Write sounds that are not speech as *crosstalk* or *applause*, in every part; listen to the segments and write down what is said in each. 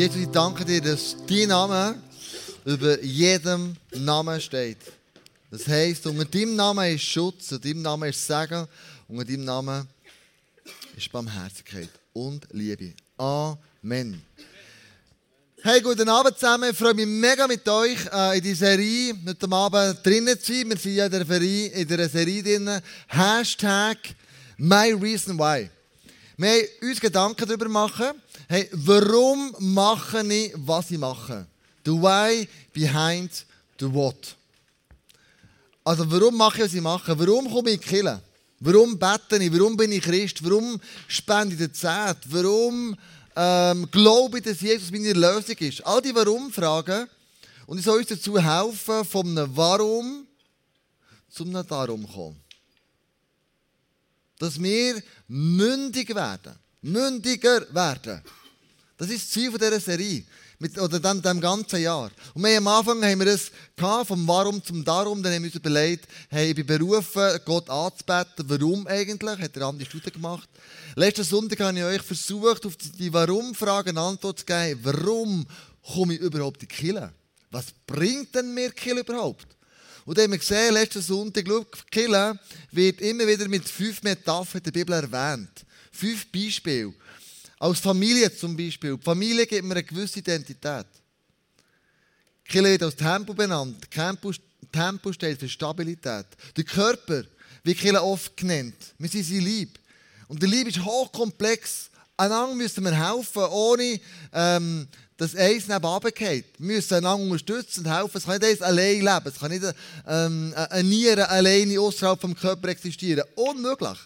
Jesus, ich danke dir, dass dein Name über jedem Namen steht. Das heisst, unter deinem Namen ist Schutz, unter deinem Namen ist Segen, unter deinem Namen ist Barmherzigkeit und Liebe. Amen. Hey, guten Abend zusammen. Ich freue mich mega mit euch äh, in dieser Serie heute Abend drinnen zu sein. Wir sind ja in der Serie, in der Serie drinnen. Hashtag My Reason Why. Wir haben uns Gedanken darüber machen, hey, warum mache ich, was ich mache? The why behind the what. Also, warum mache ich, was ich mache? Warum komme ich in die? Warum bete ich? Warum bin ich Christ? Warum spende ich den Zehnt? Warum ähm, glaube ich, dass Jesus meine Lösung ist? All die Warum-Fragen. Und ich soll uns dazu helfen, einem Warum zum Darum kommen. Dass wir mündig werden. Mündiger werden. Das ist das Ziel dieser Serie. Mit, oder dann dem ganzen Jahr. Und wir am Anfang haben wir es vom Warum zum Darum. Dann haben wir uns überlegt, hey, ich bin berufen, Gott anzubeten. Warum eigentlich? Hat er andere Studien gemacht. Letzten Sonntag habe ich euch versucht, auf die Warum-Frage eine Antwort zu geben. Warum komme ich überhaupt in die Kirche? Was bringt denn mir die überhaupt? Und dann haben wir gesehen, letzten Sonntag, schau, die wird immer wieder mit fünf Metaphern der Bibel erwähnt. Fünf Beispiele. Als Familie zum Beispiel. Die Familie gibt mir eine gewisse Identität. Kille wird als Tempo benannt. Tempo steht für Stabilität. Der Körper wird Kille oft genannt. Wir sind sein Lieb. Und der Lieb ist hochkomplex. Einander müssen wir helfen, ohne ähm, dass eins nebenan geht. Wir müssen einander unterstützen und helfen. Es kann nicht eins allein leben. Es kann nicht ähm, eine Niere alleine außerhalb vom Körper existieren. Unmöglich.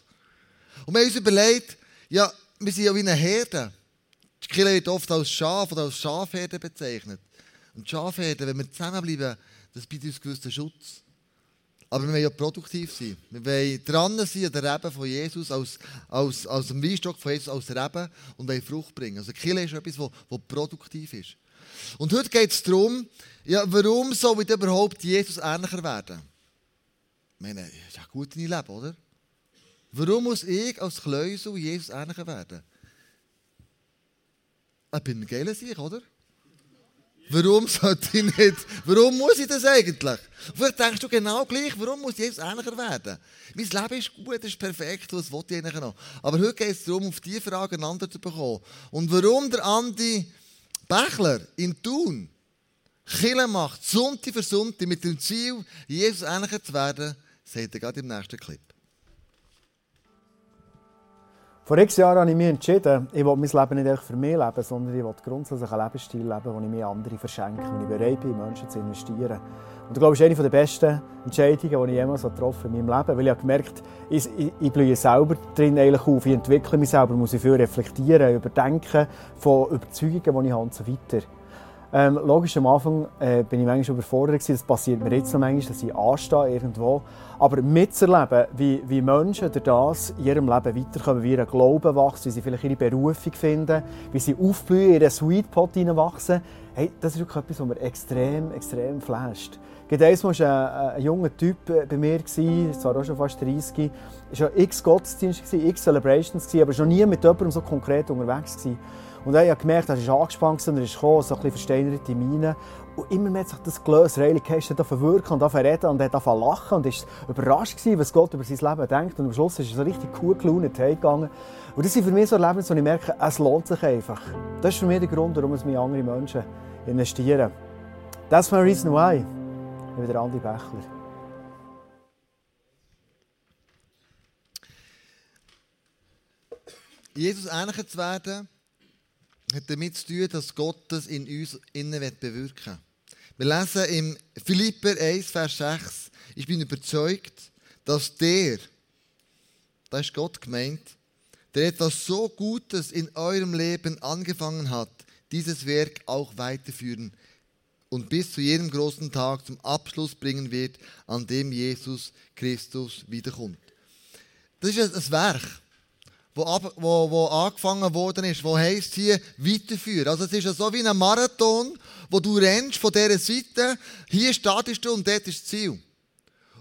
Und wir haben uns überlegt, ja, wir sind ja wie eine Herde. Die Kirche wird oft als Schaf oder als Schafherde bezeichnet. Und Schafherde, wenn wir zusammenbleiben, das bietet uns gewissen Schutz. Aber wir wollen ja produktiv sein. Wir wollen dran sein an der Rebe von Jesus, als, als, als dem Weinstock von Jesus, als Rebe und wollen Frucht bringen. Also Kirche ist etwas, das produktiv ist. Und heute geht es darum, ja, warum soll ich überhaupt Jesus ähnlicher werden? Ich meine, das ist ja gut in dein Leben, oder? Warum muss ich als Kleusel Jesus ähnlicher werden? Ich bin ein geiler Sieg, oder? Warum sollte ich nicht? Warum muss ich das eigentlich? Vielleicht denkst du genau gleich, warum muss Jesus ähnlicher werden? Mein Leben ist gut, ist perfekt, was wollte ich eigentlich noch? Aber heute geht es darum, auf diese Frage eine Antwort zu bekommen. Und warum der Andi Bächler in Thun Kille macht, Sonntag für Sonntag, mit dem Ziel, Jesus ähnlicher zu werden, seht ihr gerade im nächsten Clip. Vor x Jahren habe ich mich entschieden, ich will mein Leben nicht für mich leben, sondern ich will grundsätzlich einen Lebensstil leben, wo ich mir andere verschenke, wo ich bereit bin, in Menschen zu investieren. Und ich glaube, das ist eine der besten Entscheidungen, die ich jemals getroffen habe in meinem Leben. Weil ich habe gemerkt, ich, ich blühe selber drin eigentlich auf. Ich entwickle mich selber, muss ich viel reflektieren, überdenken von Überzeugungen, die ich habe und so weiter. Ähm, logisch, am Anfang äh, bin ich manchmal überfordert gewesen. Das passiert mir jetzt noch manchmal, dass ich anstehe irgendwo. Aber mitzuerleben, wie, wie Menschen durch das in ihrem Leben weiterkommen, wie ihr Glauben wächst, wie sie vielleicht ihre Berufung finden, wie sie aufblühen, in ihren Sweet Pot hineinwachsen, hey, das ist wirklich etwas, was mir extrem, extrem flasht. Einmal war ein, ein, junger Typ äh, bei mir, zwar auch schon fast 30, war x Gottesdienste, x Celebrations, aber schon nie mit jemandem so konkret unterwegs. Gewesen. Und ich habe gemerkt, er ist angespannt und er ist gekommen, so ein bisschen versteinerte Miene. Und immer mehr hat sich das gelöst. Riley Cash hat verwirken und reden und hat lachen und ist überrascht gewesen, was Gott über sein Leben denkt. Und am Schluss ist er so richtig cool gelaunt heimgegangen. Und das sind für mich so Erlebnisse, wo ich merke, es lohnt sich einfach. Das ist für mich der Grund, warum es mir andere Menschen investieren. Ist mein Reason Why. Bin der Andi Bächler. Jesus ähnlicher zu werden, hat damit zu tun, dass Gott das in uns innen bewirken will. Wir lesen im Philipper 1, Vers 6, ich bin überzeugt, dass der, da ist Gott gemeint, der etwas so Gutes in eurem Leben angefangen hat, dieses Werk auch weiterführen und bis zu jedem großen Tag zum Abschluss bringen wird, an dem Jesus Christus wiederkommt. Das ist ein Werk wo, ab, wo, wo angefangen worden ist, wo heisst hier weiterführen. Also es ist so wie ein Marathon, wo du rennst von dieser Seite, hier startest du und dort ist das Ziel.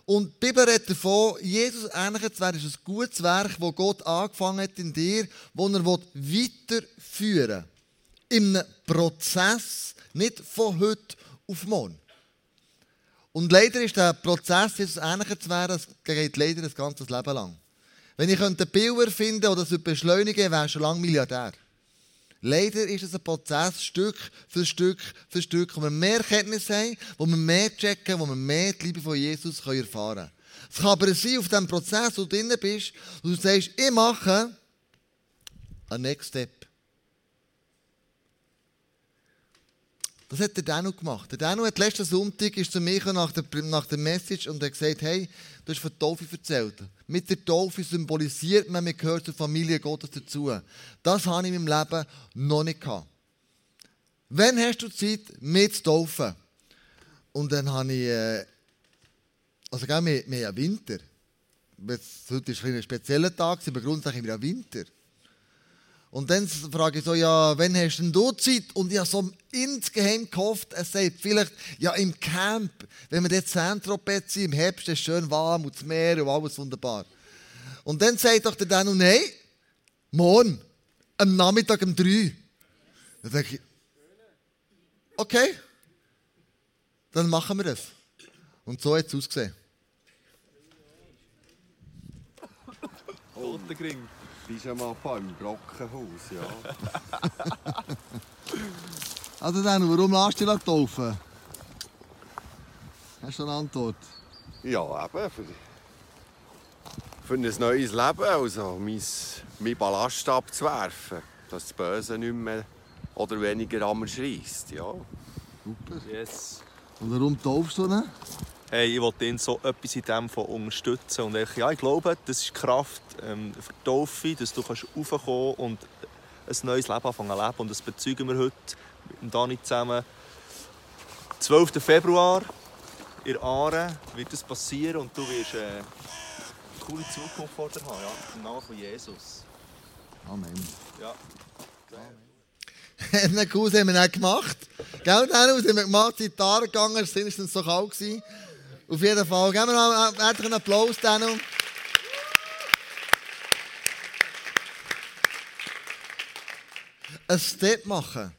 Und die Bibel redet davon, Jesus ähnlich zu werden, ist ein gutes Werk, das Gott angefangen hat in dir, das er weiterführen will. einem Prozess, nicht von heute auf morgen. Und leider ist der Prozess, Jesus ähnlicher zu werden, das geht leider das ganze Leben lang. Wenn ich einen Bilder finden oder das beschleunigen wäre ich schon lange Milliardär. Leider ist es ein Prozess, Stück für Stück für Stück, wo wir mehr Kenntnis haben, wo wir mehr checken, wo wir mehr die Liebe von Jesus erfahren können. Es kann aber sein, auf diesem Prozess, wo du drin bist, wo du sagst, ich mache einen Next Step. Das hat der Danu gemacht. Der Danu hat letzten Sonntag ist zu mir nach der, nach der Message und hat gesagt, hey, du hast von der Taufe erzählt. Mit der Taufe symbolisiert man, man gehört zur Familie Gottes dazu. Das habe ich in meinem Leben noch nicht gehabt. Wann hast du Zeit, mit zu taufen? Und dann habe ich, äh, also wir, wir haben ja Winter. Heute ist ein spezieller Tag, aber grundsätzlich haben wir ja Winter. Und dann frage ich so, ja, wann hast denn du Zeit? Und ich habe so insgeheim gehofft, er sagt vielleicht, ja, im Camp, wenn wir dort Zentropet sind, im Herbst ist es schön warm und das Meer und alles wunderbar. Und dann sagt doch der Daniel, nein, morgen, am Nachmittag um drei. Dann denke ich, okay, dann machen wir das. Und so hat es ausgesehen. Totengring. Pyjama im Brockenhaus, ja. *laughs* also dann, warum lässt du dich taufen? Hast du eine Antwort? Ja, eben. Für, für ein neues Leben, also mein, mein Ballast abzuwerfen. Dass das Böse nicht mehr oder weniger an mir schreist, ja. Super. Yes. Und warum taufst du ihn? Hey, ich wollte ihn so etwas in dem von unterstützen. Und ich, ja, ich glaube, das ist Kraft ähm, für die Taufe, dass du kannst raufkommen und ein neues Leben anfangen zu leben. Und das bezeugen wir heute mit Dani zusammen. 12. Februar in Aare wird das passieren und du wirst äh, eine coole Zukunft vor dir haben, ja, im Namen von Jesus. Amen. Ja. *laughs* Einen Kurs haben wir dann gemacht. Gell, dann sind wir gemacht, sind da gegangen, es war so kalt. Gewesen. Auf jeden Fall. Geben wir noch einen Applaus, Daniel. Ein Step machen.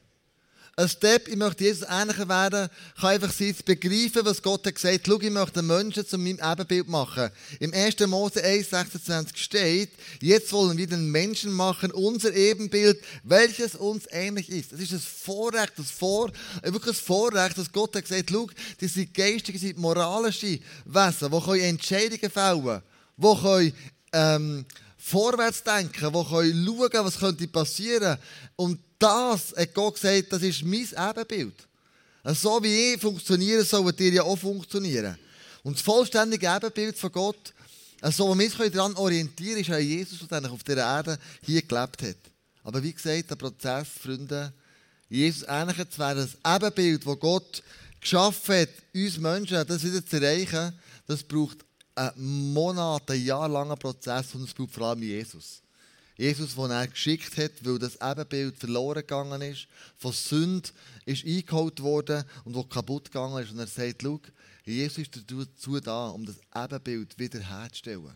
Ein Step, ich möchte Jesus ähnlicher werden, kann einfach sein, zu begreifen, was Gott hat gesagt. Schau, ich möchte Menschen zu meinem Ebenbild machen. Im 1. Mose 1, 26 steht, jetzt wollen wir den Menschen machen, unser Ebenbild, welches uns ähnlich ist. Das ist ein Vorrecht, das Vor, wirklich ein Vorrecht, dass Gott hat gesagt, schau, die sind geistige, sind moralische Wesen, die können Entscheidungen fällen, die können, ähm, vorwärts denken, die können was könnte passieren. Und das hat Gott gesagt, das ist mein Ebenbild. So wie ich funktioniere, sollen ihr ja auch funktionieren. Und das vollständige Ebenbild von Gott, so wie wir uns daran orientieren ist an Jesus, der auf der Erde hier gelebt hat. Aber wie gesagt, der Prozess, Freunde, Jesus ähnlicher zu werden, das Ebenbild, das Gott geschaffen hat, uns Menschen, das wieder zu erreichen, das braucht ein Jahr langer Prozess und es braucht vor allem Jesus. Jesus, den er geschickt hat, weil das Ebenbild verloren gegangen ist, von Sünde ist eingeholt worden und wo kaputt gegangen ist. Und er sagt, schau, Jesus ist dazu da, um das Ebenbild wiederherzustellen.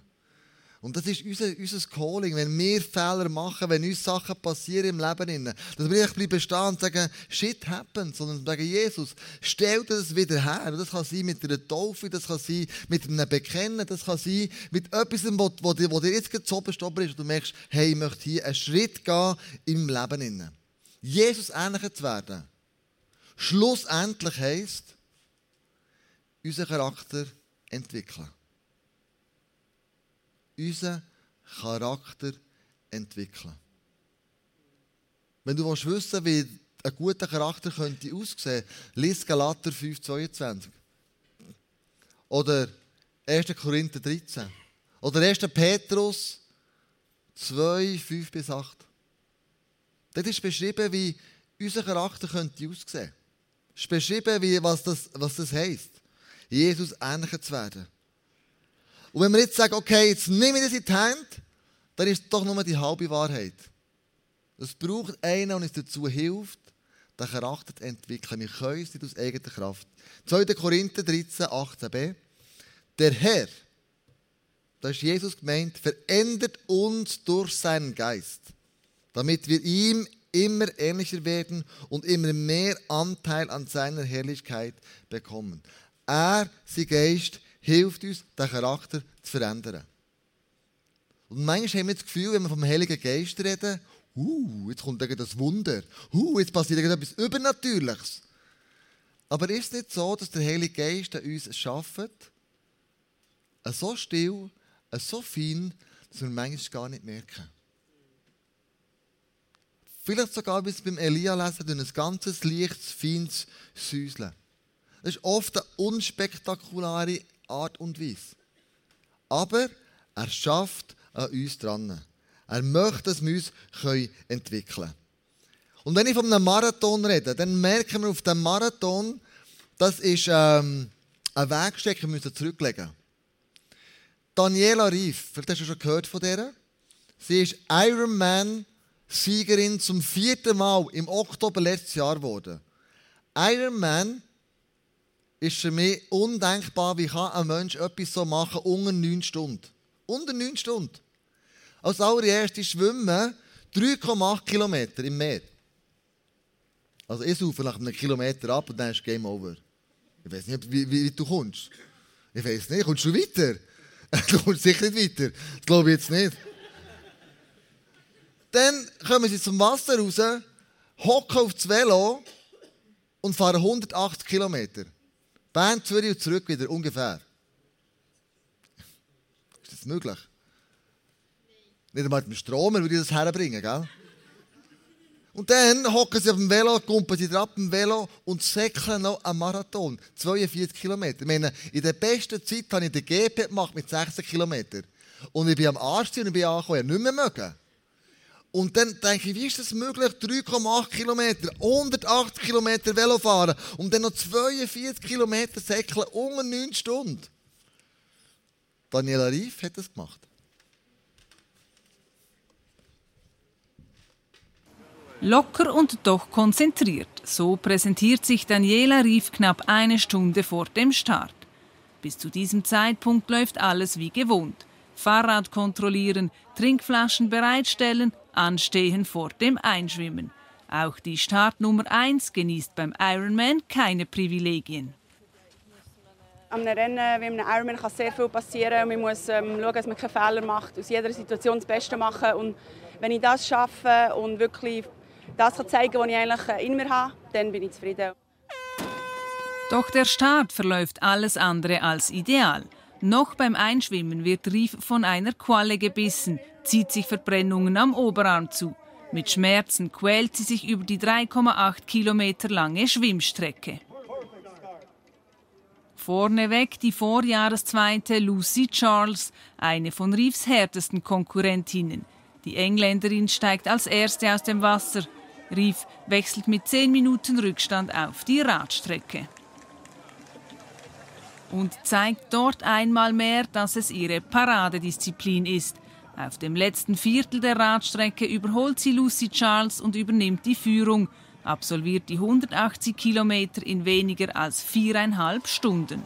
Und das ist unser, unser Calling, wenn wir Fehler machen, wenn uns Sachen passieren im Leben, dass wir nicht bleiben stehen und sagen, shit happens, sondern sagen, Jesus, stell das wieder her. Das kann sein mit einer Taufe, das kann sein mit einem Bekennen, das kann sein mit etwas, wo, wo, dir, wo dir jetzt zu ist und du merkst, hey, ich möchte hier einen Schritt gehen im Leben. Jesus ähnlicher zu werden. Schlussendlich heisst, unseren Charakter entwickeln unseren Charakter entwickeln. Wenn du wissen willst, wie ein guter Charakter könnte aussehen, lies Galater 5,22. Oder 1. Korinther 13. Oder 1. Petrus 2, 5 bis 8. Dort ist beschrieben, wie unser Charakter könnte aussehen. Es ist beschrieben, wie, was, das, was das heisst. Jesus ähnlicher zu werden. Und wenn wir jetzt sagen, okay, jetzt nehme ich das in die Hand, dann ist es doch nur die halbe Wahrheit. Es braucht einen, der uns dazu hilft, den Charakter zu entwickeln. Wir können es nicht aus eigener Kraft. 2. Korinther 13, 18b. Der Herr, da ist Jesus gemeint, verändert uns durch seinen Geist, damit wir ihm immer ähnlicher werden und immer mehr Anteil an seiner Herrlichkeit bekommen. Er, sein Geist, hilft uns, den Charakter zu verändern. Und manchmal haben wir das Gefühl, wenn wir vom Heiligen Geist reden, uh, jetzt kommt das Wunder, uh, jetzt passiert etwas Übernatürliches. Aber ist es nicht so, dass der Heilige Geist an uns schafft, so still, so fein, dass wir manchmal gar nicht merken? Vielleicht sogar, wie es beim Elia lesen, durch ein ganzes leichtes, feines Säuseln. Das ist oft eine unspektakuläre Art und Weise. Aber er schafft an uns dran. Er möchte, dass wir uns entwickeln können. Und wenn ich von einem Marathon rede, dann merken wir auf dem Marathon, das ist ähm, ein Wegstecker, wir müssen zurücklegen. Daniela Rief, vielleicht hast du schon gehört von der. Sie ist Ironman-Siegerin zum vierten Mal im Oktober letztes Jahr geworden. Ironman ist für mich undenkbar, wie kann ein Mensch etwas so machen unter neun Stunden. Unter neun Stunden. Als allererstes schwimmen 3,8 Kilometer im Meer. Also ich suche nach einem Kilometer ab und dann ist Game Over. Ich weiß nicht, wie, wie, wie du kommst. Ich weiß nicht, kommst du weiter? *laughs* Du kommst sicher nicht weiter. Das glaube ich jetzt nicht. Dann kommen sie zum Wasser raus, hocken auf das Velo und fahren 180 Kilometer. Bern, Zürich und zurück wieder ungefähr. Ist das möglich? Nicht einmal mit dem Stromer würde ich das herbringen, gell? Und dann hocken sie auf dem Velo, kumpen sie drauf dem Velo und säckeln noch einen Marathon. 42 Kilometer. Ich meine, in der besten Zeit habe ich den GP gemacht mit 16 Kilometern. Und ich bin am Arsch und ich bin angekommen. Ich nicht mehr mögen. Und dann denke ich, wie ist das möglich? 3,8 Kilometer, 180 Kilometer Velo fahren und dann noch 42 Kilometer säckeln unter 9 Stunden. Daniela Rief hat das gemacht. Locker und doch konzentriert. So präsentiert sich Daniela Rief knapp eine Stunde vor dem Start. Bis zu diesem Zeitpunkt läuft alles wie gewohnt. Fahrrad kontrollieren, Trinkflaschen bereitstellen, anstehen vor dem Einschwimmen. Auch die Startnummer 1 genießt beim Ironman keine Privilegien. Am Rennen wie einem Ironman kann sehr viel passieren. Man muss ähm, schauen, dass man keine Fehler macht, aus jeder Situation das Beste machen. Und wenn ich das schaffe und wirklich das kann zeigen was ich eigentlich in mir habe, dann bin ich zufrieden. Doch der Start verläuft alles andere als ideal. Noch beim Einschwimmen wird Rief von einer Qualle gebissen, zieht sich Verbrennungen am Oberarm zu. Mit Schmerzen quält sie sich über die 3,8 Kilometer lange Schwimmstrecke. Vorneweg die Vorjahreszweite Lucy Charles, eine von Reeves härtesten Konkurrentinnen. Die Engländerin steigt als erste aus dem Wasser. Rief wechselt mit 10 Minuten Rückstand auf die Radstrecke. Und zeigt dort einmal mehr, dass es ihre Paradedisziplin ist. Auf dem letzten Viertel der Radstrecke überholt sie Lucy Charles und übernimmt die Führung, absolviert die 180 Kilometer in weniger als viereinhalb Stunden.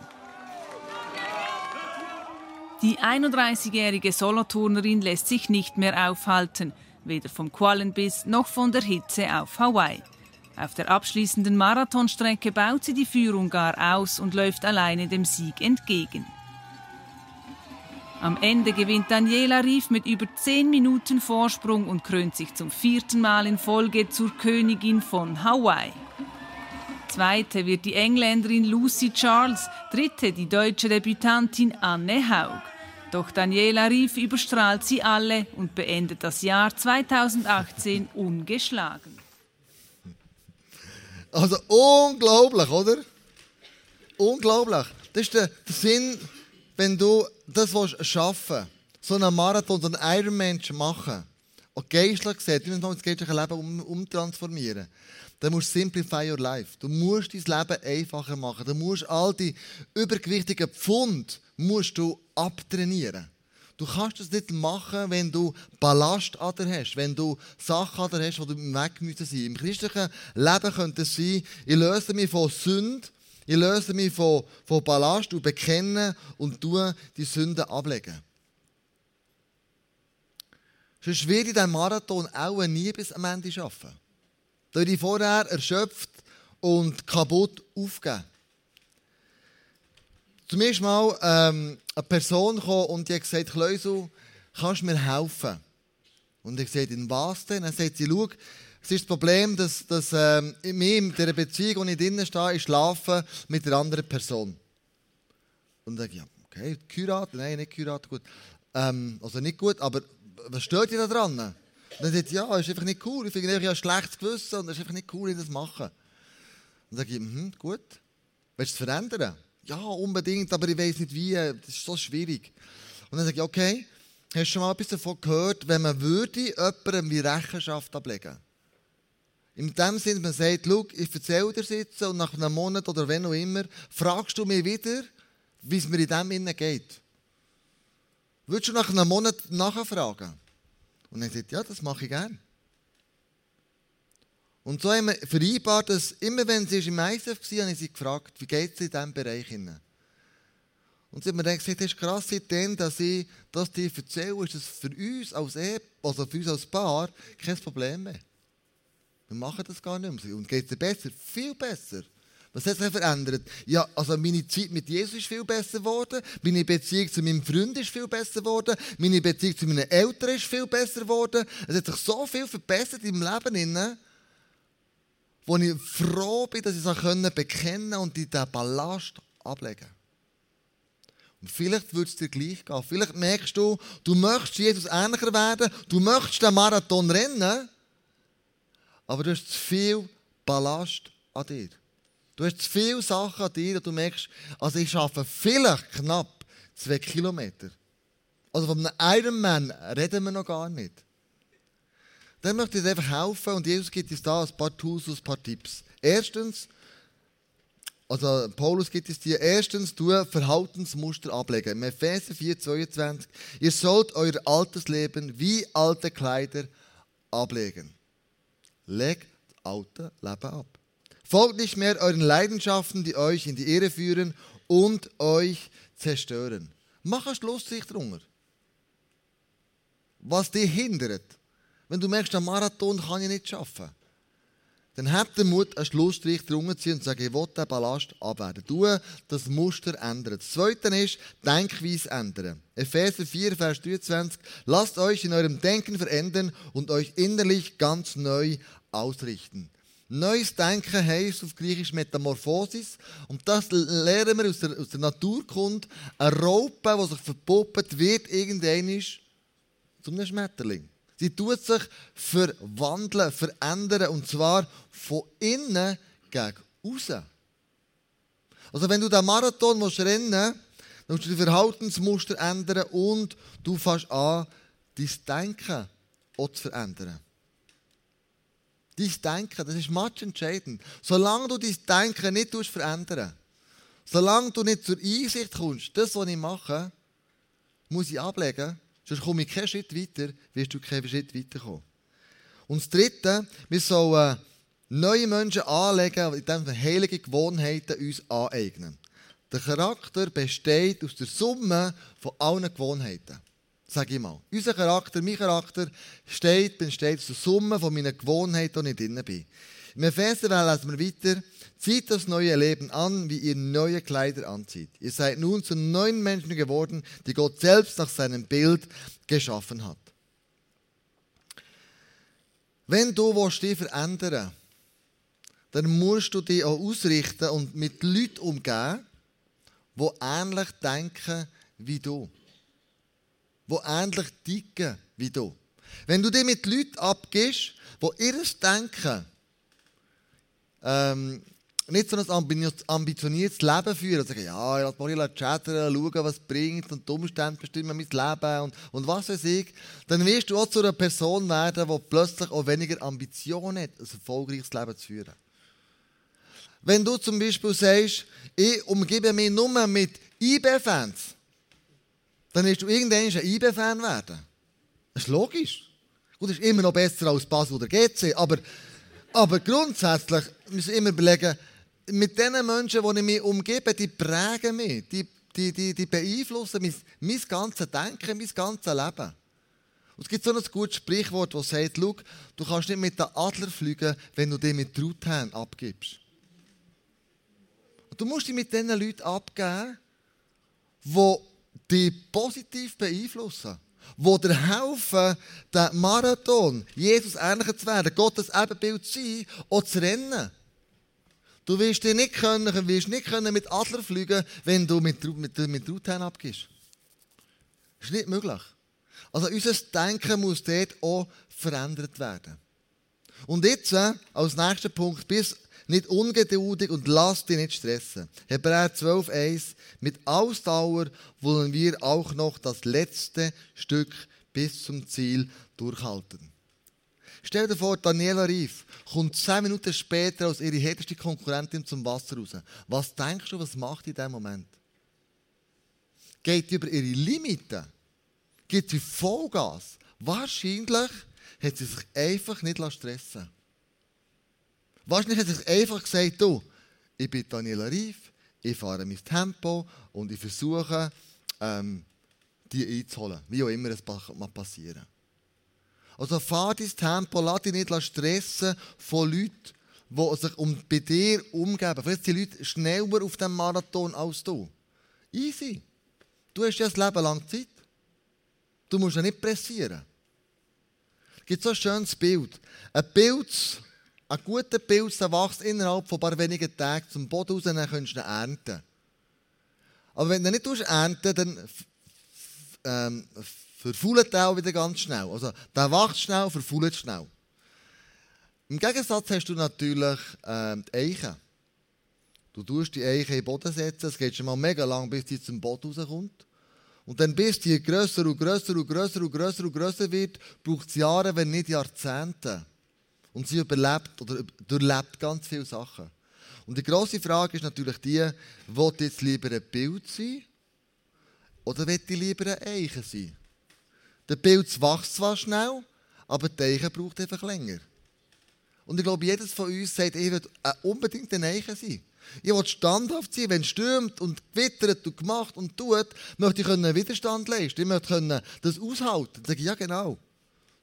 Die 31-jährige Soloturnerin lässt sich nicht mehr aufhalten weder vom Qualenbiss noch von der Hitze auf Hawaii. Auf der abschließenden Marathonstrecke baut sie die Führung gar aus und läuft alleine dem Sieg entgegen. Am Ende gewinnt Daniela Rief mit über 10 Minuten Vorsprung und krönt sich zum vierten Mal in Folge zur Königin von Hawaii. Zweite wird die Engländerin Lucy Charles, dritte die deutsche Debütantin Anne Haug. Doch Daniela Rief überstrahlt sie alle und beendet das Jahr 2018 ungeschlagen. Also unglaublich, oder? Unglaublich. Das ist der, Sinn, wenn du das schaffen willst, so einen Marathon, so einen Ironman machen, und geistlich gesehen, du musst das geistliche Leben um, umtransformieren, dann musst du simplify your life. Du musst dein Leben einfacher machen. Du musst all die übergewichtigen Pfund musst du abtrainieren. Du kannst das nicht machen, wenn du Ballast an dir hast, wenn du Sachen an dir hast, die du weg müssen sein. Im christlichen Leben könnte es sein, ich löse mich von Sünde, ich löse mich von, von Ballast und bekenne und tue die Sünden ablegen. Sonst werde ich diesen Marathon auch nie bis am Ende schaffen. Da würde ich vorher erschöpft und kaputt aufgeben. Ist mal ähm, eine Person gekommen und die hat gesagt, Kleusel, kannst du mir helfen? Und ich gesagt, in was denn? Dann sagt sie, schau, es ist das Problem, dass, dass ähm, mir in dieser Beziehung, wo ich drinnen stehe, ich schlafe mit einer anderen Person. Und dann sage ich, ja, okay, geheiratet? Nein, nicht geheiratet, gut. Ähm, also nicht gut, aber was stört dich da dran? Und dann sagt sie, ja, ist einfach nicht cool. Ich finde, ich habe ein schlechtes Gewissen und es ist einfach nicht cool, ich das mache. Und dann sage ich, mhm, gut. Willst du es verändern? Ja, unbedingt, aber ich weiß nicht wie. Das ist so schwierig. Und dann sage ich, okay, hast du schon mal etwas davon gehört, wenn man würde jemandem wie Rechenschaft ablegen in dem Sinne, man sagt, schau, ich erzähle dir jetzt und nach einem Monat oder wenn auch immer, fragst du mich wieder, wie es mir in dem Innen geht. Würdest du nach einem Monat nachfragen? Und er sagt, ja, das mache ich gerne. Und so haben wir vereinbart, dass immer wenn sie im ISF war, habe ich sie gefragt, wie geht es in diesem Bereich? Hin? Und sie hat mir gesagt, das ist krass, seitdem, dass ich das dir erzähle, ist das für uns als Ehe, also für uns als Paar, kein Problem mehr. Wir machen das gar nicht mehr. Und geht es dir besser? Viel besser. Was hat sich verändert? Ja, also meine Zeit mit Jesus ist viel besser geworden. Meine Beziehung zu meinem Freund ist viel besser geworden. Meine Beziehung zu meinen Eltern ist viel besser geworden. Es hat sich so viel verbessert im Leben, wo ich froh bin, dass ich es bekennen und diesen Ballast ablegen und vielleicht wird es dir gleich gehen. Vielleicht merkst du, du möchtest Jesus ähnlicher werden, du möchtest den Marathon rennen, aber du hast zu viel Ballast an dir. Du hast zu viele Sachen an dir und du merkst, also ich schaffe vielleicht knapp zwei Kilometer. Also von einem Ironman reden wir noch gar nicht. Dann möchte ich dir einfach helfen und Jesus gibt uns da ein paar Tools, ein paar Tipps. Erstens, also Paulus gibt es dir erstens, du Verhaltensmuster ablegen. Im Epheser 4, 22. Ihr sollt euer altes Leben wie alte Kleider ablegen. Legt das alte Leben ab. Folgt nicht mehr euren Leidenschaften, die euch in die Irre führen und euch zerstören. Mach einen Schlussstrich drunter. Was dich hindert. Wenn du merkst, ein Marathon kann ich nicht schaffen, dann habt den Mut, einen Schlussstrich drunter zu ziehen und zu sagen, ich will den Ballast abwerten. Du das Muster ändern. Das Zweite ist, Denkweise ändern. Epheser 4, Vers 23. Lasst euch in eurem Denken verändern und euch innerlich ganz neu ausrichten. Neues Denken heisst auf Griechisch Metamorphosis. Und das lernen wir aus der, aus der Naturkunde. Eine Raupe, die sich verpuppt, wird irgendwann zu einem Schmetterling. Sie tut sich verwandeln, verändern. Und zwar von innen gegen außen. Also, wenn du den Marathon musst rennen musst, dann musst du die Verhaltensmuster ändern und du fängst an, dein Denken auch zu verändern. Dein Denken, das ist match entscheidend. Solange du dein Denken nicht verändern solange du nicht zur Einsicht kommst, das, was ich mache, muss ich ablegen, sonst komme ich keinen Schritt weiter, wirst du keinen Schritt weiterkommen. Und das Dritte, wir sollen neue Menschen anlegen, indem wir heilige Gewohnheiten uns aneignen. Der Charakter besteht aus der Summe von allen Gewohnheiten sage ich mal. Unser Charakter, mein Charakter, steht, besteht aus der Summe von meinen Gewohnheiten, die ich drin bin. Im Epheser lesen wir weiter, zieht das neue Leben an, wie ihr neue Kleider anzieht. Ihr seid nun zu neuen Menschen geworden, die Gott selbst nach seinem Bild geschaffen hat. Wenn du willst, dich verändern dann musst du dich auch ausrichten und mit Leuten umgehen, die ähnlich denken wie du die ähnlich ticken wie du. Wenn du dich mit Leuten abgibst, die ihr Denken ähm, nicht so ein ambitioniertes Leben führen und sagen, ja, ich lasse mal chattern, schauen, was es bringt und die Umstände bestimmen mein Leben und, und was weiß ich, dann wirst du auch zu einer Person werden, die plötzlich auch weniger Ambition hat, ein erfolgreiches Leben zu führen. Wenn du zum Beispiel sagst, ich umgebe mich nur mit IB-Fans, dann wirst du irgendwann ein IB-Fan werden. Das ist logisch. Gut, das ist immer noch besser als Basel oder GC, aber, aber grundsätzlich müssen wir immer überlegen, mit den Menschen, die ich mich umgebe, die prägen mich, die, die, die, die beeinflussen mein, mein ganzes Denken, mein ganzes Leben. Und es gibt so ein gutes Sprichwort, das sagt, schau, du kannst nicht mit den Adler fliegen, wenn du dich mit Truthahn abgibst. Du musst dich mit den Leuten abgeben, die dich positiv beeinflussen. Die dir helfen, den Marathon, Jesus ähnlicher zu werden, Gottes Ebenbild zu sein und zu rennen. Du wirst dir nicht können, wirst nicht können mit Adler fliegen, wenn du mit, mit, mit Truthahn abgibst. Das ist nicht möglich. Also unser Denken muss dort auch verändert werden. Und jetzt, äh, als nächster Punkt, bis nicht ungeduldig und lass dich nicht stressen. Hebräer 12, 1. Mit Ausdauer wollen wir auch noch das letzte Stück bis zum Ziel durchhalten. Stell dir vor, Daniela Rief kommt zehn Minuten später als ihre härteste Konkurrentin zum Wasser raus. Was denkst du, was macht in diesem Moment? Geht über ihre Limiten? Gibt sie Vollgas? Wahrscheinlich hat sie sich einfach nicht stressen lassen. Wahrscheinlich hat sich einfach gesagt, du, ich bin Daniela Rief, ich fahre mein Tempo und ich versuche, ähm, die einzuholen. Wie auch immer es passieren Also fahr dein Tempo, lass dich nicht stressen von Leuten, die sich um, bei dir umgeben. Vielleicht sind die Leute schneller auf dem Marathon als du. Easy. Du hast ja ein Leben lang Zeit. Du musst ja nicht pressieren. Es gibt so ein schönes Bild. Ein Bild ein guter Pilz der wächst innerhalb von ein paar wenigen Tagen zum Boden raus, dann kannst du ihn ernten. Aber wenn du ihn nicht ernten dann ähm, verfault er auch wieder ganz schnell. Also, der wächst schnell, verfault schnell. Im Gegensatz hast du natürlich ähm, die Eichen. Du tust die Eiche in den Boden setzen, es geht schon mal mega lang, bis sie zum Boden rauskommt. Und dann, bis die grösser und grösser und grösser und grösser und grösser wird, braucht es Jahre, wenn nicht Jahrzehnte. Und sie überlebt oder durchlebt ganz viele Sachen. Und die grosse Frage ist natürlich die, will jetzt lieber ein Bild sein oder will ich lieber ein Eichen sein? Der Bild wächst zwar schnell, aber der Eichen braucht einfach länger. Und ich glaube, jedes von uns sagt, ich will unbedingt ein Eichen sein. Ich will standhaft sein, wenn es stürmt und gewittert und gemacht und tut, möchte ich einen Widerstand leisten. Ich möchte das aushalten. Dann sage ich, ja genau.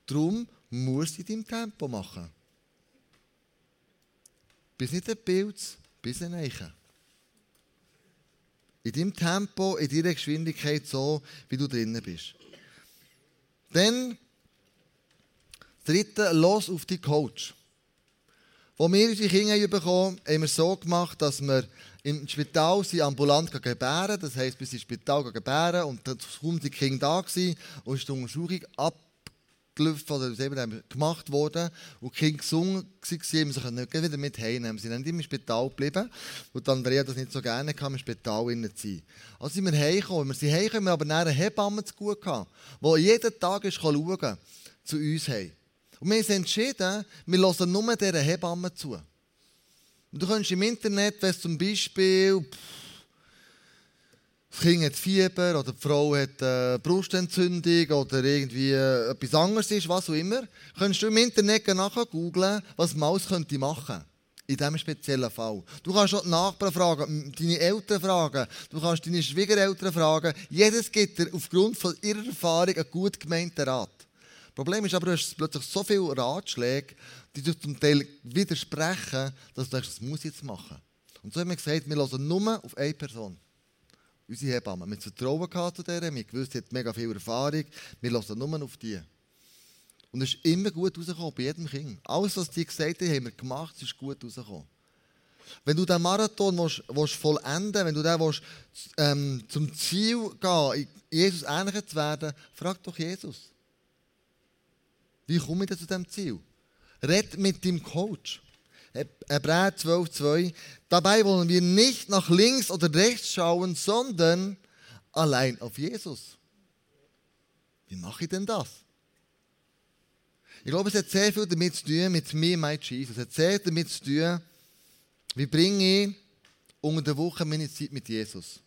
Darum muss ich dein Tempo machen. Bis nicht ein Pilz, bis ein Eichen. In deinem Tempo, in deiner Geschwindigkeit, so wie du drinnen bist. Dann, dritte, los auf die Coach. Als wir unsere Kinder bekommen haben, wir so gemacht, dass wir im Spital sie ambulant gebären. Das heisst, bis ins Spital gebären und dann kaum die Kinder da und ist die Untersuchung ab gelaufen oder eben gemacht worden und die Kinder gesungen waren, haben sich nicht wieder mit heimnehmen. Sie sind im Spital geblieben und Andrea das nicht so gerne kam, im Spital zu sein. Also sind wir heimgekommen. Wir sind heimgekommen, aber eine Hebamme zu gut gehabt, die jeden Tag ist schauen zu uns heim. Und wir haben entschieden, wir hören nur dieser Hebamme zu. Und du kannst im Internet, wenn zum Beispiel... Pff, das Kind hat Fieber oder die Frau hat äh, Brustentzündung oder irgendwie äh, etwas anderes ist, was auch immer, kannst du im Internet nachher googlen, was alles könnte machen in diesem speziellen Fall. Du kannst auch die Nachbarn fragen, deine Eltern fragen, du kannst deine Schwiegereltern fragen. Jedes gibt dir aufgrund von ihrer Erfahrung einen gut gemeinten Rat. Das Problem ist aber, du hast plötzlich so viele Ratschläge, die dir zum Teil widersprechen, dass du denkst, das muss ich jetzt machen. Und so haben wir gesagt, wir hören nur auf eine Person unsere Hebamme. Wir hatten Vertrauen zu der, wir wussten, sie hat mega viel Erfahrung. Wir hören nur auf die. Und es ist immer gut rausgekommen, bei jedem Kind. Alles, was die gesagt haben, haben wir gemacht, es ist gut rausgekommen. Wenn du diesen Marathon willst, willst vollenden wenn du den willst, ähm, zum Ziel gehen, Jesus ähnlicher zu werden, frag doch Jesus. Wie komme ich denn zu diesem Ziel? Red mit deinem Coach. Hebräer 12, 2. Dabei wollen wir nicht nach links oder rechts schauen, sondern allein auf Jesus. Wie mache ich denn das? Ich glaube, es hat sehr viel damit zu tun mit mir, mein Jesus. Es hat sehr damit zu tun, wie bringe ich unter der Woche meine Zeit mit Jesus.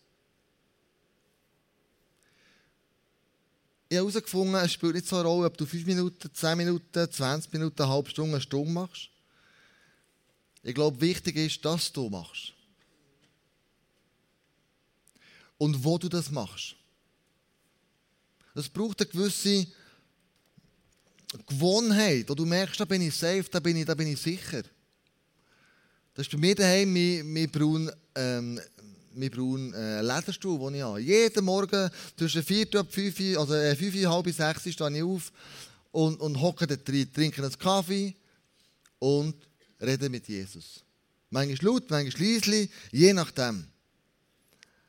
Ich habe herausgefunden, es spielt nicht so eine Rolle, ob du 5 Minuten, 10 Minuten, 20 Minuten, eine halbe Stunde, eine Stunde machst. Ich glaube, wichtig ist, dass du machst. Und wo du das machst. Es braucht eine gewisse Gewohnheit, wo du merkst, da bin ich safe, da bin ich, da bin ich sicher. Das ist bei mir daheim mein, mein braun, ähm, mein braun äh, Lederstuhl, den ich habe. Jeden Morgen zwischen 4 und 5, also äh, 5, halb 6 stehe ich auf und, und hocke da drin, trinke einen Kaffee und rede mit Jesus. Manchmal laut, manchmal leise, je nachdem.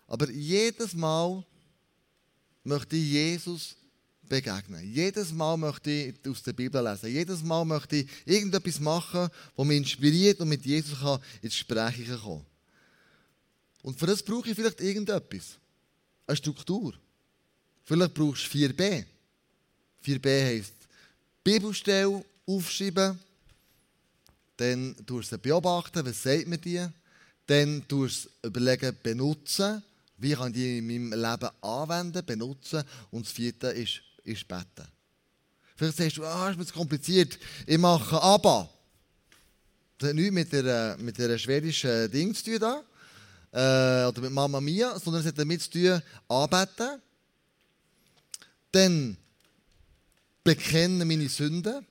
Aber jedes Mal möchte ich Jesus begegnen. Jedes Mal möchte ich aus der Bibel lesen. Jedes Mal möchte ich irgendetwas machen, das mich inspiriert und mit Jesus kann ins Gespräch kommen Und für das brauche ich vielleicht irgendetwas. Eine Struktur. Vielleicht brauchst du 4b. 4b heisst Bibelstelle aufschreiben. Dann tust du beobachten, was sagt mir die. Dann tust du überlegen, benutzen. Wie kann ich die in meinem Leben anwenden, benutzen? Und das vierte ist ist beten. Vielleicht sagst du, ah, ist mir zu kompliziert. Ich mache aber. Das hat nichts mit der, mit der schwedischen Ding zu tun da. Äh, oder mit Mama Mia, sondern es hat damit zu tun, anbeten. Dann bekennen meine Sünden.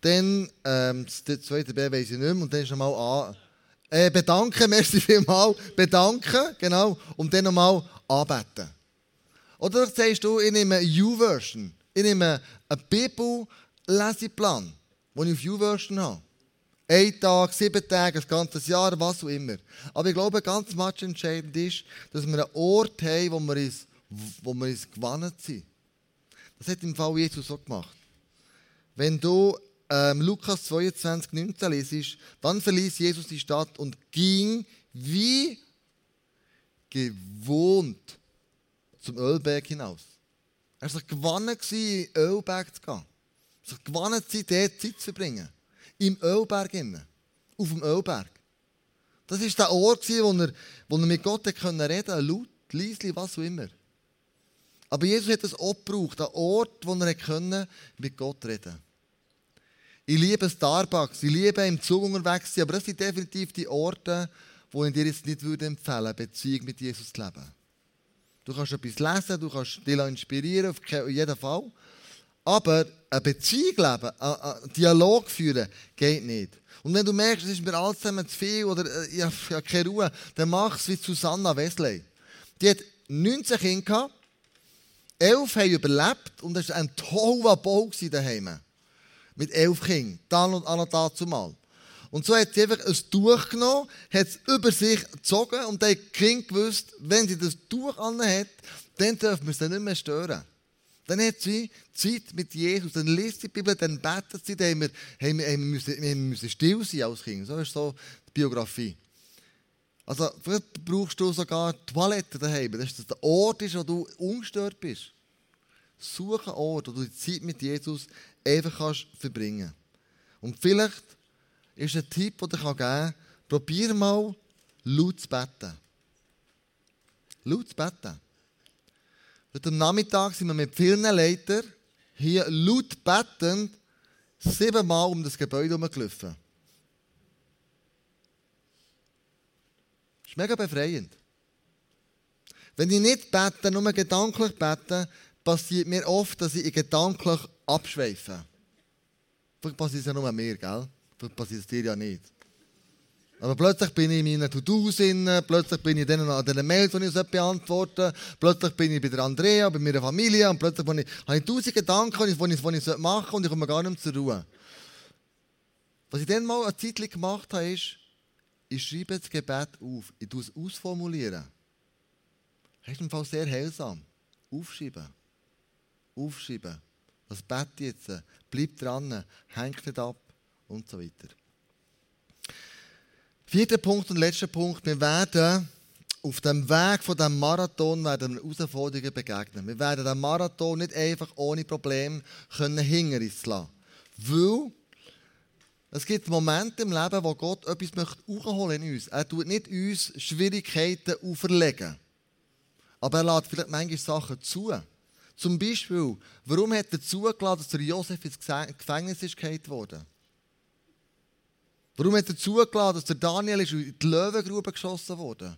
Dann, ähm, das zweite B weiß ich nicht mehr. Und dann ist nochmal an. Äh, bedanken, *laughs* merci vielmals. Bedanken, genau. Und dann nochmal anbeten. Oder sagst du, ich nehme eine U-Version. Ich nehme einen Bibel-Leseplan, den ich auf U-Version habe. Ein Tag, sieben Tage, ein ganzes Jahr, was auch immer. Aber ich glaube, ganz much entscheidend ist, dass wir einen Ort haben, wo wir uns, wo wir uns gewannet sind. Das hat im Fall Jesus so gemacht. Wenn du ähm, Lukas 22, 19 liest, dann verließ Jesus die Stadt und ging wie gewohnt zum Ölberg hinaus. Er war sich gewonnen, in den Ölberg zu gehen. Er war gewonnen, dort Zeit zu verbringen. Im Ölberg. Innen. Auf dem Ölberg. Das war der Ort, wo er, wo er mit Gott reden konnte, laut, leise, was auch immer. Aber Jesus hat es auch gebraucht, einen Ort, wo er mit Gott reden Ich liebe Starbucks, ich liebe im Zug unterwegs sein, aber das sind definitiv die Orte, wo ich dir jetzt nicht empfehlen würde, Beziehung mit Jesus zu leben. Du kannst etwas lesen, du kannst dich inspirieren, auf jeden Fall. Aber eine Beziehung leben, einen Dialog führen, geht nicht. Und wenn du merkst, es ist mir alles zusammen zu viel oder äh, ich habe keine Ruhe, dann mach es wie Susanna Wesley. Die hat 19 Kinder gehabt, 11 haben überlebt und es war ein toller Bau daheim. Mit 11 Kindern, dann und an dazu mal. Und so hat sie einfach ein Tuch genommen, hat es über sich gezogen und dann hat die Kind gewusst, wenn sie das Tuch hat, dann dürfen wir sie nicht mehr stören. Dann hat sie Zeit mit Jesus, dann liest sie die Bibel, dann betet sie, dann haben wir, haben wir, müssen, wir müssen still sein als Kind. So ist so die Biografie. Also, vielleicht brauchst du sogar Toilette daheim, dass das der Ort ist, wo du ungestört bist. Suche einen Ort, wo du die Zeit mit Jesus einfach kannst verbringen Und vielleicht ist ein Tipp, den ich geben kann. Probier mal, laut zu beten. Laut zu beten. Heute Nachmittag sind wir mit vielen Leitern hier laut betend siebenmal um das Gebäude herumgelaufen. Das ist mega befreiend. Wenn ich nicht bete, nur gedanklich bete, passiert mir oft, dass ich gedanklich abschweife. Vielleicht passiert es ja nur mir, gell? Das passiert dir ja nicht. Aber plötzlich bin ich in meinen To-Dos plötzlich bin ich an den Mails, die ich beantworten plötzlich bin ich bei der Andrea, bei meiner Familie und plötzlich ich, habe ich tausend Gedanken, die ich, ich machen soll und ich komme gar nicht mehr zur Ruhe. Was ich dann mal eine Zeit gemacht habe, ist, ich schreibe das Gebet auf. Ich tue es ausformulieren. Das ist im Fall sehr heilsam. Aufschreiben. Aufschreiben. Was bete jetzt? Bleib dran. Hängt nicht ab und so weiter. Vierter Punkt und letzter Punkt. Wir werden auf dem Weg von dem Marathon werden wir Herausforderungen begegnen. Wir werden den Marathon nicht einfach ohne Probleme können hinter uns lassen. Weil es gibt Momente im Leben, wo Gott etwas möchte in uns. Er tut nicht uns Schwierigkeiten auferlegen. Aber er lässt vielleicht manchmal Sachen zu. Zum Beispiel, warum hat er zugelassen, dass der Josef ins Gefängnis ist worden? Warum hat er zugelassen, dass der Daniel in die Löwengrube geschossen wurde?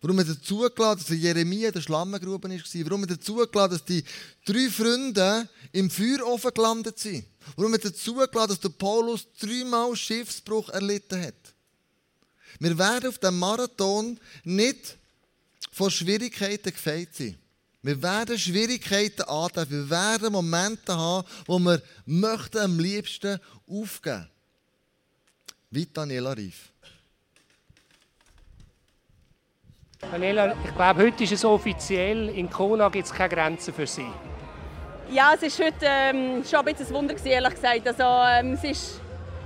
Warum hat er zugelassen, dass Jeremia in der Schlammengrube war? Warum hat er zugelassen, dass die drei Freunde im Feuerofen gelandet sind? Warum hat er zugelassen, dass der Paulus dreimal Schiffsbruch erlitten hat? Wir werden auf dem Marathon nicht von Schwierigkeiten gefeit sein. Wir werden Schwierigkeiten antreffen. Wir werden Momente haben, wo wir möchten am liebsten aufgeben. Wie Daniela Rief. Daniela, ich glaube, heute ist es offiziell, in Kona gibt es keine Grenzen für Sie. Ja, es war heute ähm, schon ein bisschen ein Wunder, ehrlich gesagt. Also, ähm, es ist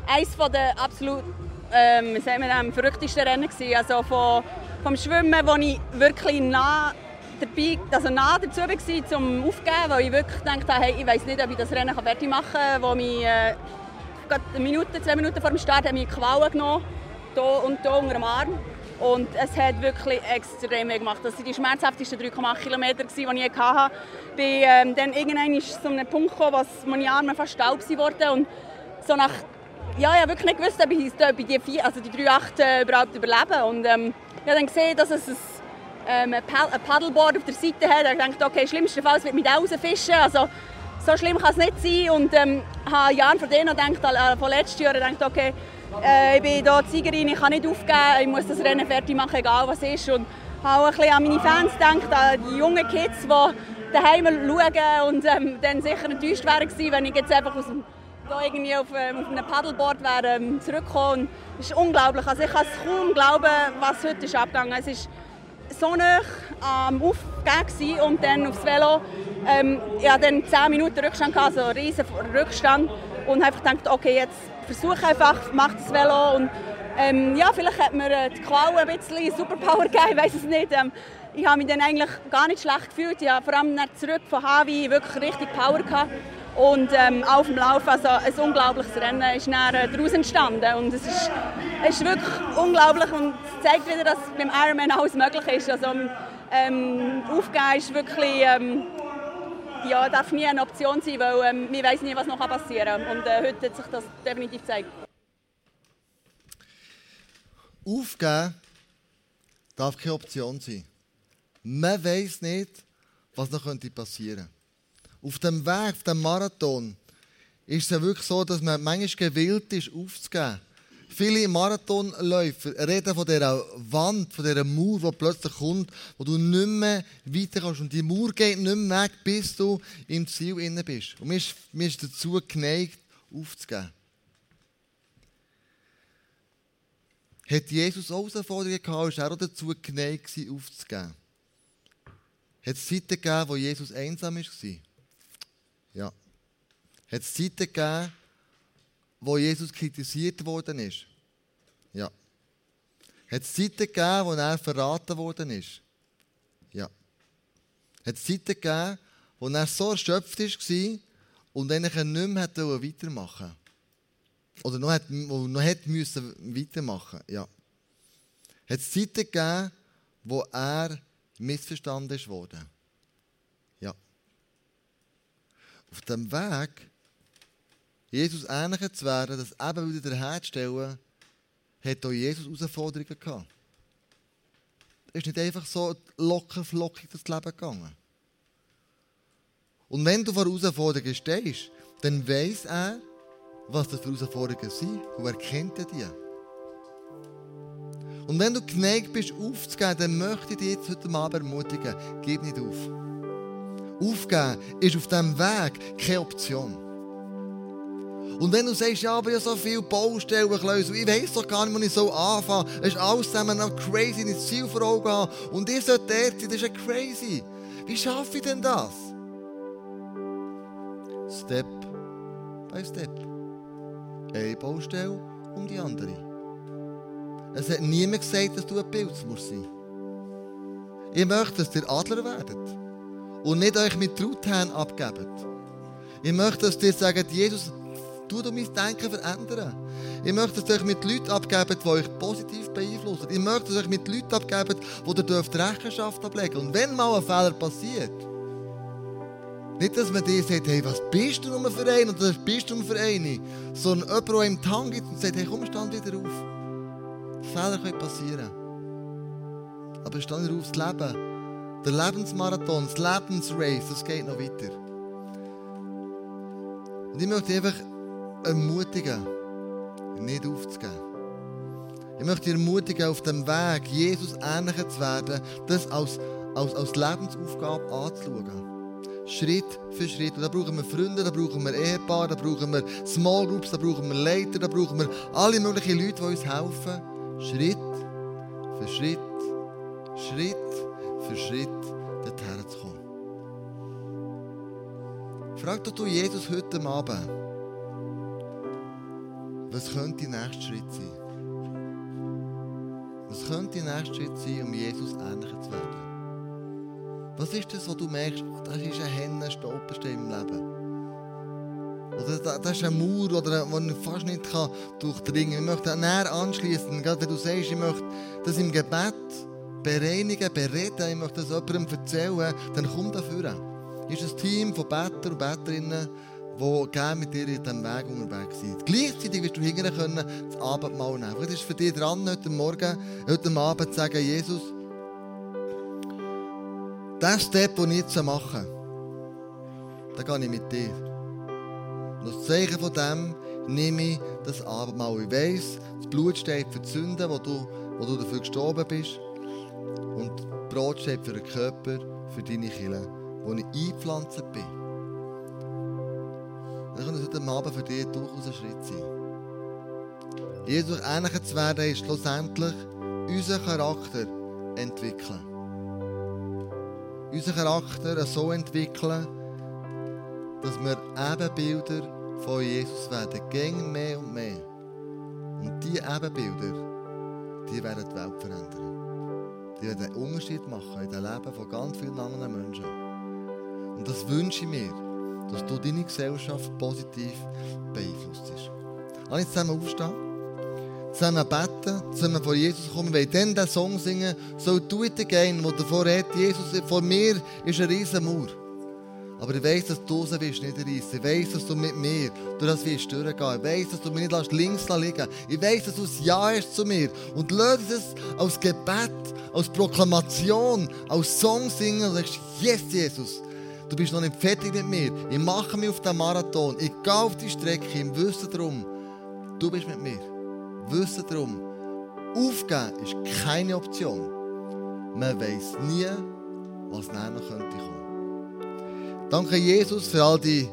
eines der absolut ähm, wir, verrücktesten Rennen. Gewesen. Also von, vom Schwimmen, wo ich wirklich nah dabei, also nah dazu war, zum Aufgeben, weil ich wirklich gedacht habe, hey, ich weiß nicht, ob ich das Rennen fertig machen kann, wo mich äh, eine Minute, zwei Minuten vor dem Start haben mich Qualen genommen, hier und hier unter dem Arm. Und es hat wirklich extrem gemacht. Das waren die schmerzhaftesten 3,8 Kilometer, die ich hatte. Ich bin ähm, dann irgendwann zu einem Punkt gekommen, wo meine Arme fast taub wurden. Und so nach, ja, ich habe wirklich nicht gewusst, ob ich, die, also die 3,8 äh, überhaupt überlebe. Und ähm, ich habe dann gesehen, dass es ähm, ein Paddleboard auf der Seite hat. Ich dachte, okay, schlimmstenfalls wird mich rausfischen. Also, so schlimm kann es nicht sein. Und ähm, habe Jahren vor denen gedacht, äh, von letzten Jahren gedacht, okay, äh, ich bin hier Siegerin, ich kann nicht aufgeben, ich muss das Rennen fertig machen, egal was ist. Und habe auch ein an meine Fans gedacht, an die jungen Kids, die daheim schauen und ähm, dann sicher enttäuscht wären wenn ich jetzt einfach aus dem irgendwie auf, ähm, auf einem Paddleboard wäre, ähm, zurückgekommen. Es ist unglaublich. Also ich kann es kaum glauben, was heute ist abgegangen ist. So nah am Aufgehen und dann aufs Velo. Ähm, ich hatte dann 10 Minuten Rückstand, also einen riesen Rückstand. Und einfach gedacht, okay, jetzt versuche einfach, mache das Velo und ähm, ja, vielleicht hat mir äh, die Qual ein bisschen Superpower *laughs* gegeben, ich weiß es nicht. Ähm, ich habe mich dann eigentlich gar nicht schlecht gefühlt. Ich habe vor allem zurück von Havi wirklich richtig Power gehabt. Und ähm, auf dem Lauf, also ein unglaubliches Rennen ist dann, äh, daraus entstanden. Und es ist, es ist wirklich unglaublich und zeigt wieder, dass beim Ironman alles möglich ist. Also, ähm, Aufgeben ist wirklich ähm, ja, darf nie eine Option sein, weil ähm, wir wissen nie, was noch passieren kann. Und äh, heute hat sich das definitiv gezeigt. Aufgeben darf keine Option sein. Man weiß nicht, was noch passieren könnte. Auf dem Weg, auf dem Marathon, ist es ja wirklich so, dass man manchmal gewillt ist, aufzugeben. Viele Marathonläufer reden von dieser Wand, von dieser Mauer, die plötzlich kommt, wo du nicht mehr weiter kannst. Und die Mauer geht nicht mehr weg, bis du im Ziel inne bist. Und mir ist, mir ist dazu geneigt, aufzugeben. Hat Jesus auch Herausforderungen gehabt, ist er auch dazu geneigt, aufzugeben? Hat es Zeiten gegeben, wo Jesus einsam war? Ja. Hat es Zeiten gegeben, wo Jesus kritisiert worden ist? Ja. Hat es Zeiten gegeben, wo er verraten worden ist? Ja. Hat es Zeiten gegeben, wo er so erschöpft war und eigentlich nicht mehr weitermachen wollte? Oder noch, hat, noch hat müssen weitermachen Ja. Hat es Zeiten gegeben, wo er missverstanden ist worden? Ja. Auf dem Weg Jesus ähnlicher zu werden, das eben wieder herzustellen, hat auch Jesus Herausforderungen gehabt. Es ist nicht einfach so locker flockig das Leben gegangen. Und wenn du vor Herausforderungen stehst, dann weiß er, was das für Herausforderungen sind und er kennt die. Und wenn du geneigt bist, aufzugeben, dann möchte ich dich jetzt heute Abend ermutigen, gib nicht auf. Aufgeben ist auf diesem Weg keine Option. Und wenn du sagst, ja, aber ich habe so viele Baustellen, Klaus, ich weiß doch gar nicht, wo ich so anfange. Es ist alles zusammen noch crazy, nicht Ziel vor Augen haben. Und ihr sollt dort sein, das ist ja crazy. Wie schaffe ich denn das? Step by Step. Eine Baustelle um die andere. Es hat niemand gesagt, dass du ein Pilz musst sein. Ich möchte, dass ihr Adler werdet und nicht euch mit Truthahn abgebt. Ich möchte, dass ihr sagt, Jesus, tu mein Denken verändern. Ich möchte es euch mit Leuten abgeben, die euch positiv beeinflussen. Ich möchte es euch mit Leuten abgeben, die ihr Rechenschaft ablegen Und wenn mal ein Fehler passiert, nicht, dass man dir sagt, hey, was bist du nur für einen oder was bist du für eine, sondern jemand, der die Hand gibt und sagt, hey, komm, stand wieder auf. Fehler können passieren. Aber steh nicht aufs Leben. Der Lebensmarathon, das Lebensrace, das geht noch weiter. Und ich möchte einfach ermutigen, nicht aufzugeben. Ich möchte dich ermutigen, auf dem Weg, Jesus ähnlicher zu werden, das als, als, als Lebensaufgabe anzuschauen. Schritt für Schritt. Und da brauchen wir Freunde, da brauchen wir Ehepaare, da brauchen wir Small Groups, da brauchen wir Leiter, da brauchen wir alle möglichen Leute, die uns helfen, Schritt für Schritt, Schritt für Schritt dorthin zu kommen. Frag doch du Jesus heute Abend, was könnte der nächste Schritt sein? Was könnte der nächste Schritt sein, um Jesus ähnlicher zu werden? Was ist das, was du merkst, oh, das ist ein Henne, Stolperstein im Leben? Oder das ist ein Mauer, oder, den ich fast nicht durchdringen kann. Ich möchte näher anschließen, gerade wenn du sagst, ich möchte das im Gebet bereinigen, bereden, ich möchte das jemandem erzählen, dann komm dafür. Hier ist ein Team von Better und Betterinnen, die gerne mit dir in diesem Weg unterwegs sind. Gleichzeitig wirst du hingehen können, das Abendmahl nehmen. Das ist für dich dran, heute Morgen, heute Abend zu sagen, Jesus, der Step, den ich jetzt mache, da gehe ich mit dir. Und als Zeichen von dem nehme ich das Abendmahl. Ich weiss, das Blut steht für die Sünden, wo du, wo du dafür gestorben bist. Und Brot steht für den Körper, für deine Kinder, wo ich eingepflanzt bin. Dann kann es heute Abend für dich durchaus ein Schritt sein. Jesus ähnlicher zu werden, ist schlussendlich unseren Charakter entwickeln unseren Charakter so entwickeln, dass wir Ebenbilder von Jesus werden. Gäng mehr und mehr. Und diese Ebenbilder, die werden die Welt verändern. Die werden einen Unterschied machen in dem Leben von ganz vielen anderen Menschen. Und das wünsche ich mir, dass du deine Gesellschaft positiv beeinflusst. Uns zusammen aufstehen zusammen beten, zusammen vor Jesus kommen. Wollen dann den Song singen, so do it again, wo davor redet, Jesus, vor mir ist ein riesen Mauer. Aber ich weiss, dass du sie willst nicht reissen. Ich weiss, dass du mit mir durch das wirst durchgehen. Ich weiss, dass du mich nicht links liegen Ich weiss, dass du ein Ja hast zu mir. Und löse es als Gebet, als Proklamation, als Song singen und sagst, yes, Jesus, du bist noch nicht fertig mit mir. Ich mache mich auf den Marathon. Ich gehe auf die Strecke im Wissen darum, du bist mit mir. Wissen darum, aufgeben ist keine Option. Man weiß nie, was nachher noch könnte kommen. Danke Jesus für all die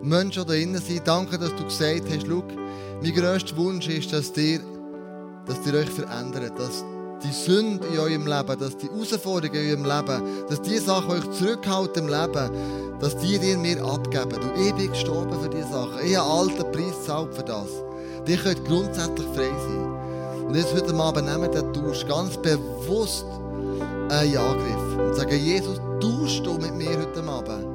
Menschen, die da drinnen sind. Danke, dass du gesagt hast, schau, mein grösster Wunsch ist, dass ihr, dass ihr euch verändert, dass die Sünde in eurem Leben, dass die Herausforderungen in eurem Leben, dass die Sachen, euch zurückhalten im Leben, dass die dir mir abgeben. Du, ich bin gestorben für diese Sachen. Ich habe alten Preis gezahlt für das. Die könnt grundsätzlich frei sein. Und jetzt heute Abend nehmen den Tausch ganz bewusst einen Angriff und sagen, Jesus, tauschst du mit mir heute Abend.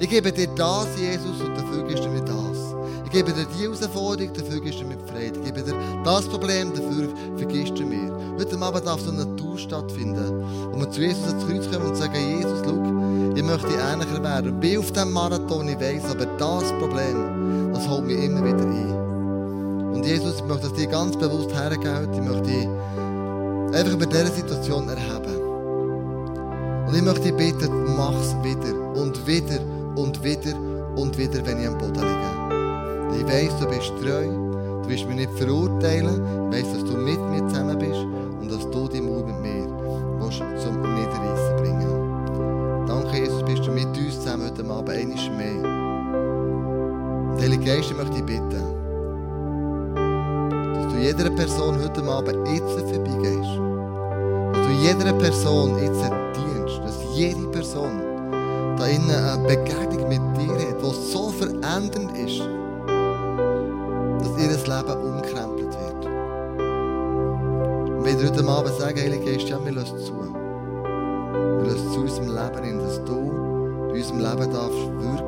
Ich gebe dir das, Jesus, und dafür gibst du mir das. Ich gebe dir die Herausforderung, dafür gibst du mir Freude. Ich gebe dir das Problem, dafür vergisst du mir. Heute Abend darf so ein Tausch stattfinden, wo wir zu Jesus ans Kreuz kommen und sagen, Jesus, schau, ich möchte ähnlicher werden. Ich bin auf diesem Marathon, ich weiß, aber das Problem, das holt mich immer wieder ein. Und Jesus, ich möchte das dir ganz bewusst hergeben. Ich möchte einfach über diese Situation erheben. Und ich möchte dich bitten, mach es wieder und wieder und wieder und wieder, wenn ich am Boden liege. Ich weiss, du bist treu, du wirst mich nicht verurteilen, ich weiss, dass du mit mir zusammen bist und dass du die Mut mit mir willst zum Niederreissen bringen. Danke, Jesus, bist du mit uns zusammen heute Abend einmal mehr. Und Heilige Geist, ich möchte dich bitten, du jeder Person heute Abend jetzt vorbeigehst. Dass du jeder Person jetzt dienst. Dass jede Person da innen eine Begegnung ist, dass ihr Leben umkrempelt wird. Und wenn wir heute Abend sagen, Heilige Geist, ja, wir lassen zu. Wir lassen zu unserem Leben hin, dass du in unserem Leben darfst wirken